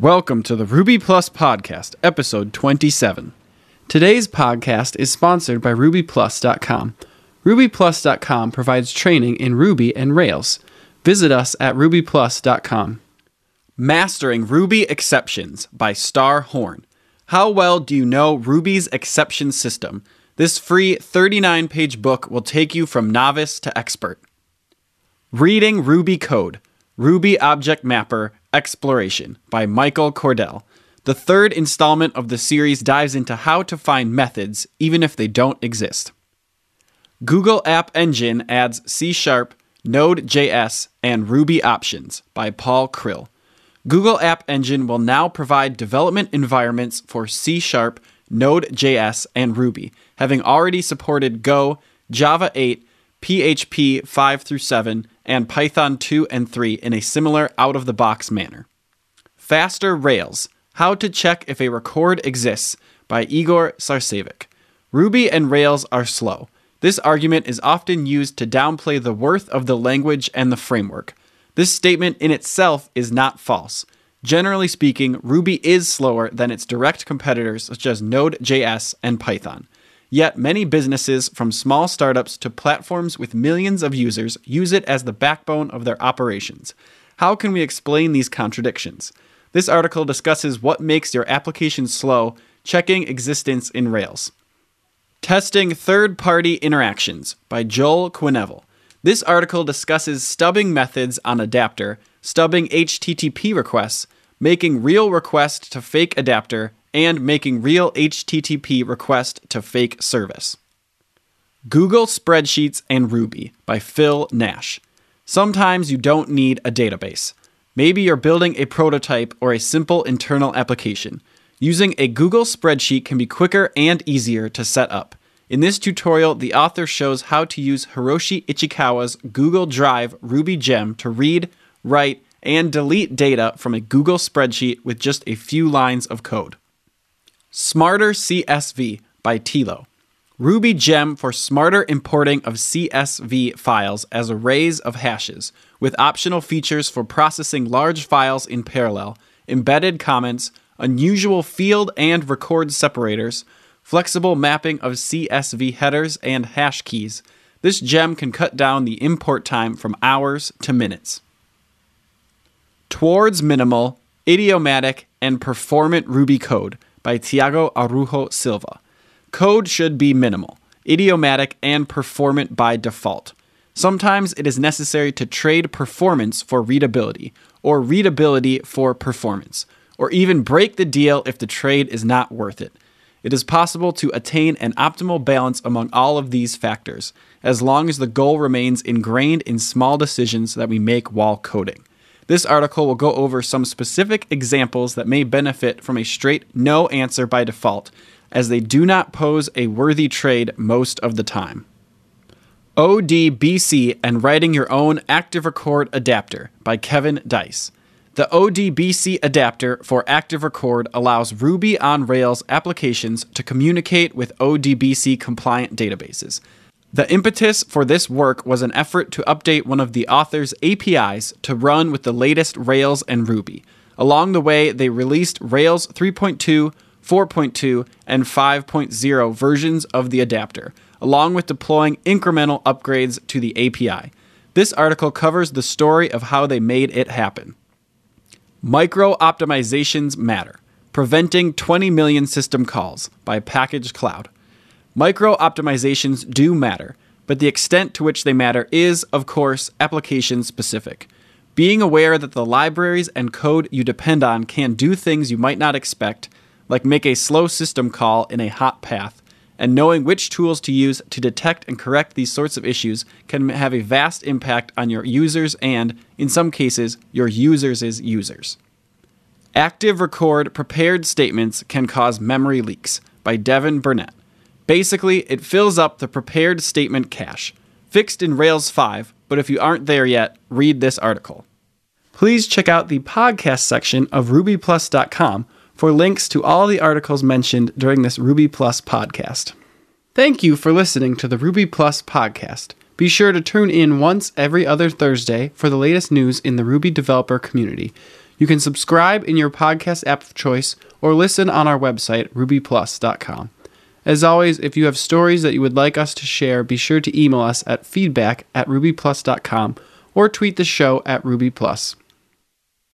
Welcome to the Ruby Plus Podcast, episode 27. Today's podcast is sponsored by RubyPlus.com. RubyPlus.com provides training in Ruby and Rails. Visit us at RubyPlus.com. Mastering Ruby Exceptions by Starr Horne. How well do you know Ruby's exception system? This free 39 page book will take you from novice to expert. Reading Ruby Code Ruby Object Mapper Exploration by Michael Cordell. The third installment of the series dives into how to find methods even if they don't exist. Google App Engine adds C Sharp, Node.js, and Ruby options by Paul Krill. Google App Engine will now provide development environments for C Sharp, Node.js, and Ruby, having already supported Go, Java 8, PHP 5 through 7, and Python 2 and 3 in a similar out of the box manner. Faster Rails How to Check If a Record Exists by Igor Sarcevic. Ruby and Rails are slow. This argument is often used to downplay the worth of the language and the framework. This statement in itself is not false. Generally speaking, Ruby is slower than its direct competitors such as Node.js and Python. Yet many businesses, from small startups to platforms with millions of users, use it as the backbone of their operations. How can we explain these contradictions? This article discusses what makes your application slow, checking existence in Rails. Testing Third Party Interactions by Joel Quenneville. This article discusses stubbing methods on adapter, stubbing HTTP requests, making real request to fake adapter, and making real HTTP request to fake service. Google Spreadsheets and Ruby by Phil Nash. Sometimes you don't need a database. Maybe you're building a prototype or a simple internal application. Using a Google spreadsheet can be quicker and easier to set up. In this tutorial, the author shows how to use Hiroshi Ichikawa's Google Drive Ruby gem to read, write, and delete data from a Google spreadsheet with just a few lines of code. Smarter CSV by Tilo. Ruby gem for smarter importing of CSV files as arrays of hashes, with optional features for processing large files in parallel, embedded comments, unusual field and record separators, flexible mapping of CSV headers and hash keys. This gem can cut down the import time from hours to minutes. Towards minimal, idiomatic, and performant Ruby code by Thiago Araújo Silva. Code should be minimal, idiomatic, and performant by default. Sometimes it is necessary to trade performance for readability, or readability for performance, or even break the deal if the trade is not worth it. It is possible to attain an optimal balance among all of these factors, as long as the goal remains ingrained in small decisions that we make while coding. This article will go over some specific examples that may benefit from a straight no answer by default, as they do not pose a worthy trade most of the time. ODBC and Writing Your Own Active Record Adapter by Kevin Deisz. The ODBC adapter for Active Record allows Ruby on Rails applications to communicate with ODBC compliant databases. The impetus for this work was an effort to update one of the author's APIs to run with the latest Rails and Ruby. Along the way, they released Rails 3.2, 4.2, and 5.0 versions of the adapter, along with deploying incremental upgrades to the API. This article covers the story of how they made it happen. Micro optimizations matter. Preventing 20 million system calls by packagecloud. Micro optimizations do matter, but the extent to which they matter is, of course, application specific. Being aware that the libraries and code you depend on can do things you might not expect, like make a slow system call in a hot path, and knowing which tools to use to detect and correct these sorts of issues can have a vast impact on your users and, in some cases, your users' users. Active record prepared statements can cause memory leaks by Devin Burnett. Basically, it fills up the prepared statement cache, fixed in Rails 5, but if you aren't there yet, read this article. Please check out the podcast section of rubyplus.com for links to all the articles mentioned during this Ruby Plus podcast. Thank you for listening to the Ruby Plus podcast. Be sure to tune in once every other Thursday for the latest news in the Ruby developer community. You can subscribe in your podcast app of choice or listen on our website, rubyplus.com. As always, if you have stories that you would like us to share, be sure to email us at feedback at rubyplus.com or tweet the show at rubyplus.